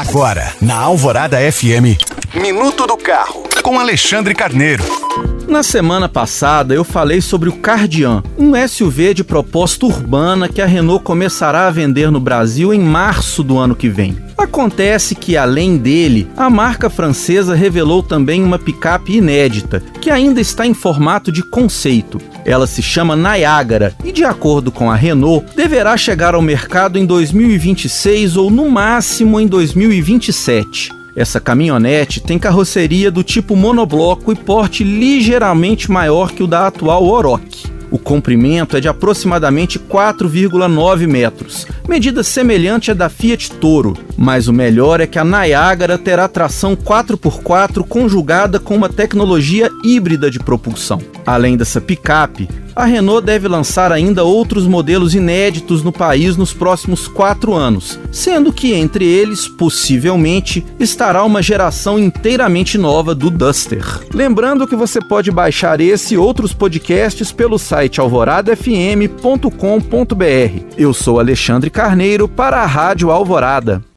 Agora, na Alvorada FM, Minuto do Carro, com Alexandre Carneiro. Na semana passada eu falei sobre o Cardian, um SUV de proposta urbana que a Renault começará a vender no Brasil em março do ano que vem. Acontece que, além dele, a marca francesa revelou também uma picape inédita, que ainda está em formato de conceito. Ela se chama Niagara e, de acordo com a Renault, deverá chegar ao mercado em 2026 ou no máximo em 2027. Essa caminhonete tem carroceria do tipo monobloco e porte ligeiramente maior que o da atual Oroch. O comprimento é de aproximadamente 4,9 metros, medida semelhante à da Fiat Toro, mas o melhor é que a Niagara terá tração 4x4 conjugada com uma tecnologia híbrida de propulsão. Além dessa picape, a Renault deve lançar ainda outros modelos inéditos no país nos próximos quatro anos, sendo que entre eles, possivelmente, estará uma geração inteiramente nova do Duster. Lembrando que você pode baixar esse e outros podcasts pelo site alvoradafm.com.br. Eu sou Alexandre Carneiro para a Rádio Alvorada.